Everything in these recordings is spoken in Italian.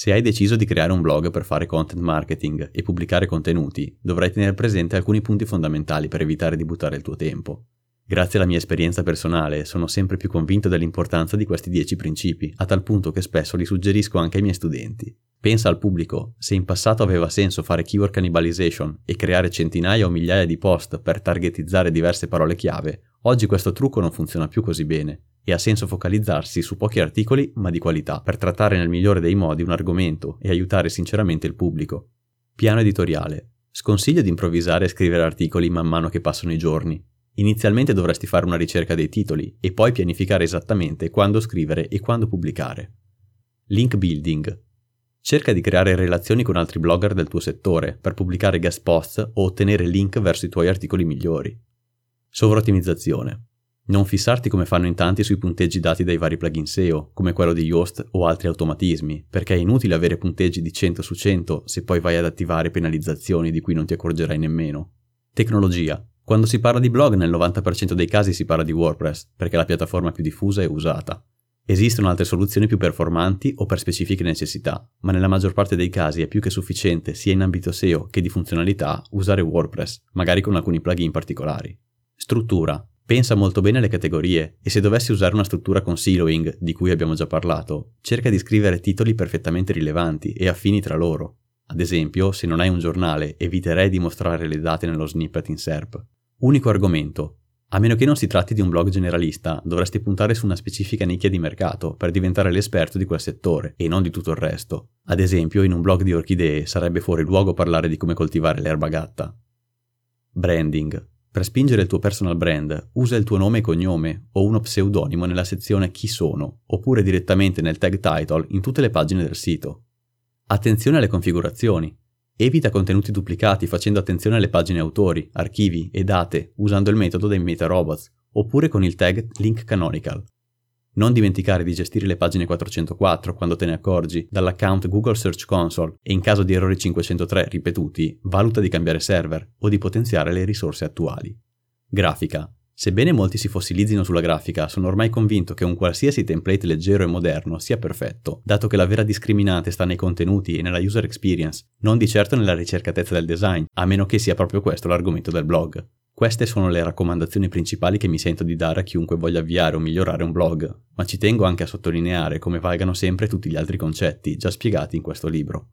Se hai deciso di creare un blog per fare content marketing e pubblicare contenuti, dovrai tenere presente alcuni punti fondamentali per evitare di buttare il tuo tempo. Grazie alla mia esperienza personale sono sempre più convinto dell'importanza di questi 10 principi, a tal punto che spesso li suggerisco anche ai miei studenti. Pensa al pubblico, se in passato aveva senso fare keyword cannibalization e creare centinaia o migliaia di post per targetizzare diverse parole chiave, oggi questo trucco non funziona più così bene e ha senso focalizzarsi su pochi articoli ma di qualità per trattare nel migliore dei modi un argomento e aiutare sinceramente il pubblico. Piano editoriale. Sconsiglio di improvvisare e scrivere articoli man mano che passano i giorni. Inizialmente dovresti fare una ricerca dei titoli e poi pianificare esattamente quando scrivere e quando pubblicare. Link building. Cerca di creare relazioni con altri blogger del tuo settore per pubblicare guest post o ottenere link verso i tuoi articoli migliori. Sovraottimizzazione. Non fissarti come fanno in tanti sui punteggi dati dai vari plugin SEO, come quello di Yoast o altri automatismi, perché è inutile avere punteggi di 100 su 100 se poi vai ad attivare penalizzazioni di cui non ti accorgerai nemmeno. Tecnologia. Quando si parla di blog nel 90% dei casi si parla di WordPress, perché è la piattaforma più diffusa e usata. Esistono altre soluzioni più performanti o per specifiche necessità, ma nella maggior parte dei casi è più che sufficiente sia in ambito SEO che di funzionalità usare WordPress, magari con alcuni plugin particolari. Struttura. Pensa molto bene alle categorie e se dovessi usare una struttura con siloing, di cui abbiamo già parlato, cerca di scrivere titoli perfettamente rilevanti e affini tra loro. Ad esempio, se non hai un giornale, eviterei di mostrare le date nello snippet in SERP. Unico argomento. A meno che non si tratti di un blog generalista, dovresti puntare su una specifica nicchia di mercato per diventare l'esperto di quel settore e non di tutto il resto. Ad esempio, in un blog di orchidee sarebbe fuori luogo parlare di come coltivare l'erba gatta. Branding. Per spingere il tuo personal brand, usa il tuo nome e cognome o uno pseudonimo nella sezione Chi sono, oppure direttamente nel tag title in tutte le pagine del sito. Attenzione alle configurazioni. Evita contenuti duplicati facendo attenzione alle pagine autori, archivi e date usando il metodo dei meta-robots, oppure con il tag link canonical. Non dimenticare di gestire le pagine 404 quando te ne accorgi dall'account Google Search Console e in caso di errori 503 ripetuti, valuta di cambiare server o di potenziare le risorse attuali. Grafica. Sebbene molti si fossilizzino sulla grafica, sono ormai convinto che un qualsiasi template leggero e moderno sia perfetto, dato che la vera discriminante sta nei contenuti e nella user experience, non di certo nella ricercatezza del design, a meno che sia proprio questo l'argomento del blog. Queste sono le raccomandazioni principali che mi sento di dare a chiunque voglia avviare o migliorare un blog, ma ci tengo anche a sottolineare come valgano sempre tutti gli altri concetti già spiegati in questo libro.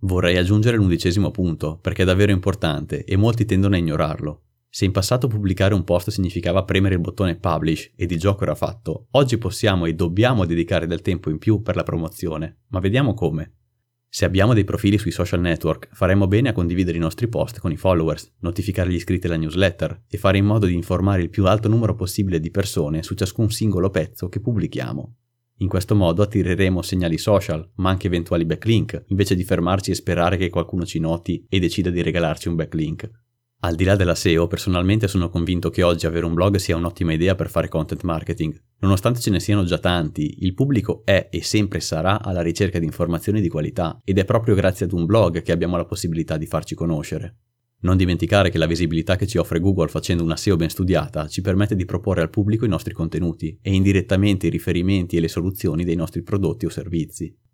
Vorrei aggiungere l'undicesimo punto, perché è davvero importante e molti tendono a ignorarlo. Se in passato pubblicare un post significava premere il bottone publish ed il gioco era fatto, oggi possiamo e dobbiamo dedicare del tempo in più per la promozione, ma vediamo come. Se abbiamo dei profili sui social network, faremo bene a condividere i nostri post con i followers, notificare gli iscritti alla newsletter e fare in modo di informare il più alto numero possibile di persone su ciascun singolo pezzo che pubblichiamo. In questo modo attireremo segnali social, ma anche eventuali backlink, invece di fermarci e sperare che qualcuno ci noti e decida di regalarci un backlink. Al di là della SEO, personalmente sono convinto che oggi avere un blog sia un'ottima idea per fare content marketing. Nonostante ce ne siano già tanti, il pubblico è e sempre sarà alla ricerca di informazioni di qualità ed è proprio grazie ad un blog che abbiamo la possibilità di farci conoscere. Non dimenticare che la visibilità che ci offre Google facendo una SEO ben studiata ci permette di proporre al pubblico i nostri contenuti e indirettamente i riferimenti e le soluzioni dei nostri prodotti o servizi.